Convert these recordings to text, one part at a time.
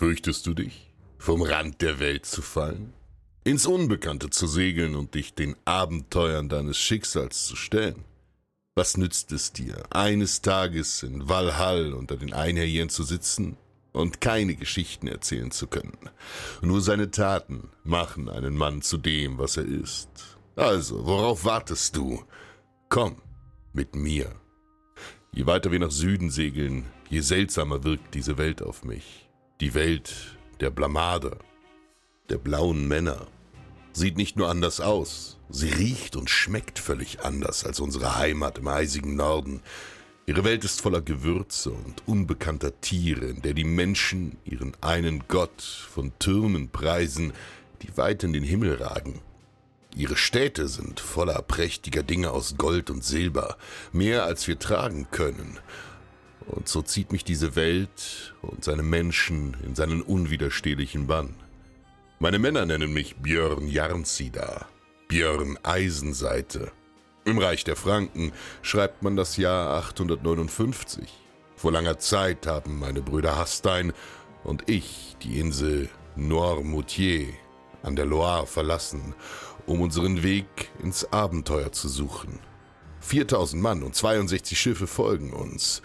Fürchtest du dich, vom Rand der Welt zu fallen, ins Unbekannte zu segeln und dich den Abenteuern deines Schicksals zu stellen? Was nützt es dir, eines Tages in Valhall unter den Einherjähren zu sitzen und keine Geschichten erzählen zu können? Nur seine Taten machen einen Mann zu dem, was er ist. Also, worauf wartest du? Komm mit mir. Je weiter wir nach Süden segeln, je seltsamer wirkt diese Welt auf mich. Die Welt der Blamade, der blauen Männer. Sieht nicht nur anders aus, sie riecht und schmeckt völlig anders als unsere Heimat im eisigen Norden. Ihre Welt ist voller Gewürze und unbekannter Tiere, in der die Menschen ihren einen Gott von Türmen preisen, die weit in den Himmel ragen. Ihre Städte sind voller prächtiger Dinge aus Gold und Silber, mehr als wir tragen können. Und so zieht mich diese Welt und seine Menschen in seinen unwiderstehlichen Bann. Meine Männer nennen mich Björn Jarnsider, Björn Eisenseite. Im Reich der Franken schreibt man das Jahr 859. Vor langer Zeit haben meine Brüder Hastein und ich die Insel Noirmoutier an der Loire verlassen, um unseren Weg ins Abenteuer zu suchen. 4000 Mann und 62 Schiffe folgen uns.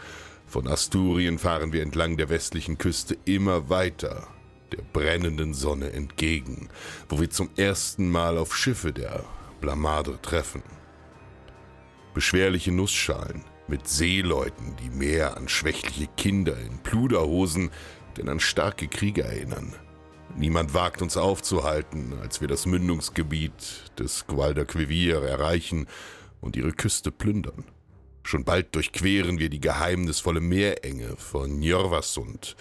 Von Asturien fahren wir entlang der westlichen Küste immer weiter, der brennenden Sonne entgegen, wo wir zum ersten Mal auf Schiffe der Blamade treffen. Beschwerliche Nussschalen mit Seeleuten, die mehr an schwächliche Kinder in Pluderhosen denn an starke Krieger erinnern. Niemand wagt uns aufzuhalten, als wir das Mündungsgebiet des Guadalquivir erreichen und ihre Küste plündern. Schon bald durchqueren wir die geheimnisvolle Meerenge von Njörvasund,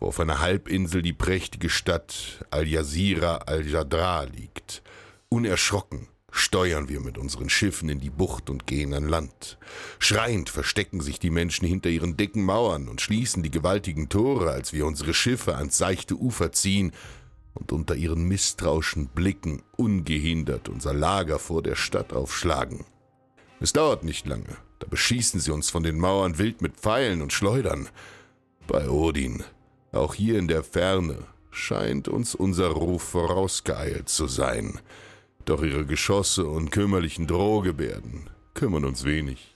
wo auf einer Halbinsel die prächtige Stadt Al-Yazira al-Jadra liegt. Unerschrocken steuern wir mit unseren Schiffen in die Bucht und gehen an Land. Schreiend verstecken sich die Menschen hinter ihren dicken Mauern und schließen die gewaltigen Tore, als wir unsere Schiffe ans seichte Ufer ziehen und unter ihren misstrauischen Blicken ungehindert unser Lager vor der Stadt aufschlagen. Es dauert nicht lange, da beschießen sie uns von den Mauern wild mit Pfeilen und Schleudern. Bei Odin, auch hier in der Ferne, scheint uns unser Ruf vorausgeeilt zu sein. Doch ihre Geschosse und kümmerlichen Drohgebärden kümmern uns wenig.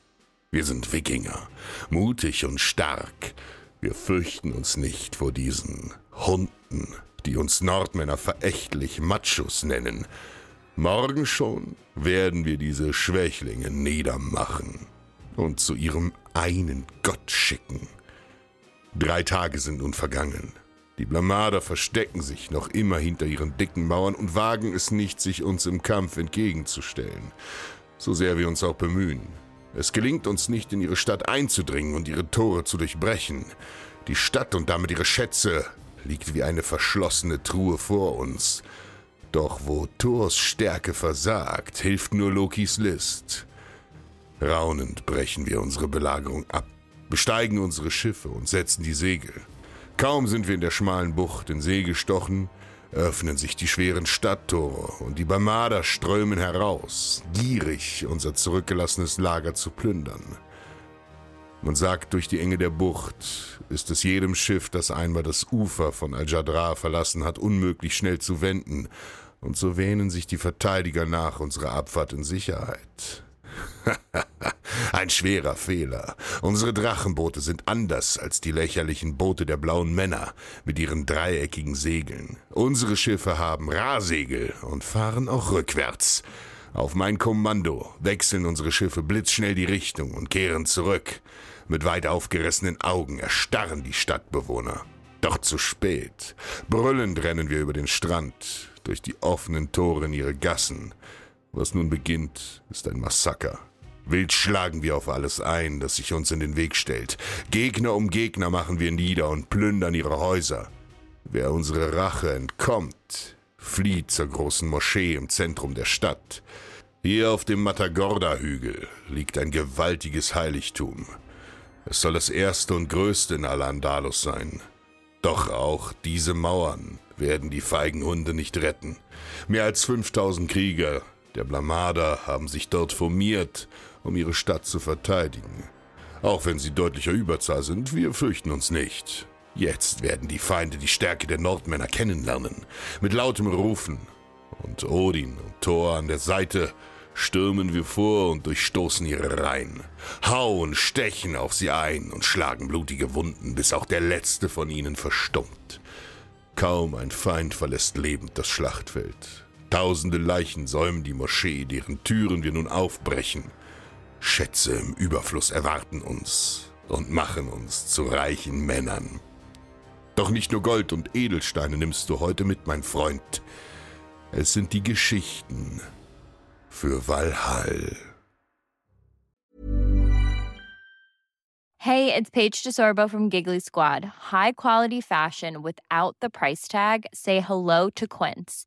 Wir sind Wikinger, mutig und stark. Wir fürchten uns nicht vor diesen Hunden, die uns Nordmänner verächtlich Machos nennen. Morgen schon werden wir diese Schwächlinge niedermachen und zu ihrem einen Gott schicken. Drei Tage sind nun vergangen. Die Blamader verstecken sich noch immer hinter ihren dicken Mauern und wagen es nicht, sich uns im Kampf entgegenzustellen. So sehr wir uns auch bemühen. Es gelingt uns nicht, in ihre Stadt einzudringen und ihre Tore zu durchbrechen. Die Stadt und damit ihre Schätze liegt wie eine verschlossene Truhe vor uns. Doch wo Thors Stärke versagt, hilft nur Lokis List. Raunend brechen wir unsere Belagerung ab besteigen unsere Schiffe und setzen die Segel. Kaum sind wir in der schmalen Bucht in See gestochen, öffnen sich die schweren Stadttore und die Barmader strömen heraus, gierig unser zurückgelassenes Lager zu plündern. Man sagt, durch die Enge der Bucht ist es jedem Schiff, das einmal das Ufer von Al-Jadra verlassen hat, unmöglich schnell zu wenden, und so wähnen sich die Verteidiger nach unserer Abfahrt in Sicherheit. Ein schwerer Fehler. Unsere Drachenboote sind anders als die lächerlichen Boote der blauen Männer mit ihren dreieckigen Segeln. Unsere Schiffe haben Rahsegel und fahren auch rückwärts. Auf mein Kommando wechseln unsere Schiffe blitzschnell die Richtung und kehren zurück. Mit weit aufgerissenen Augen erstarren die Stadtbewohner. Doch zu spät. Brüllend rennen wir über den Strand, durch die offenen Tore in ihre Gassen. Was nun beginnt, ist ein Massaker. Wild schlagen wir auf alles ein, das sich uns in den Weg stellt. Gegner um Gegner machen wir nieder und plündern ihre Häuser. Wer unsere Rache entkommt, flieht zur großen Moschee im Zentrum der Stadt. Hier auf dem Matagorda-Hügel liegt ein gewaltiges Heiligtum. Es soll das erste und größte in Al-Andalus sein. Doch auch diese Mauern werden die feigen Hunde nicht retten. Mehr als 5000 Krieger der Blamada haben sich dort formiert, um ihre Stadt zu verteidigen. Auch wenn sie deutlicher Überzahl sind, wir fürchten uns nicht. Jetzt werden die Feinde die Stärke der Nordmänner kennenlernen, mit lautem Rufen. Und Odin und Thor an der Seite stürmen wir vor und durchstoßen ihre Reihen, hauen, stechen auf sie ein und schlagen blutige Wunden, bis auch der letzte von ihnen verstummt. Kaum ein Feind verlässt lebend das Schlachtfeld. Tausende Leichen säumen die Moschee, deren Türen wir nun aufbrechen. Schätze im Überfluss erwarten uns und machen uns zu reichen Männern. Doch nicht nur Gold und Edelsteine nimmst du heute mit, mein Freund. Es sind die Geschichten für Valhall. Hey, it's Paige DeSorbo from Giggly Squad. High quality fashion without the price tag. Say hello to Quince.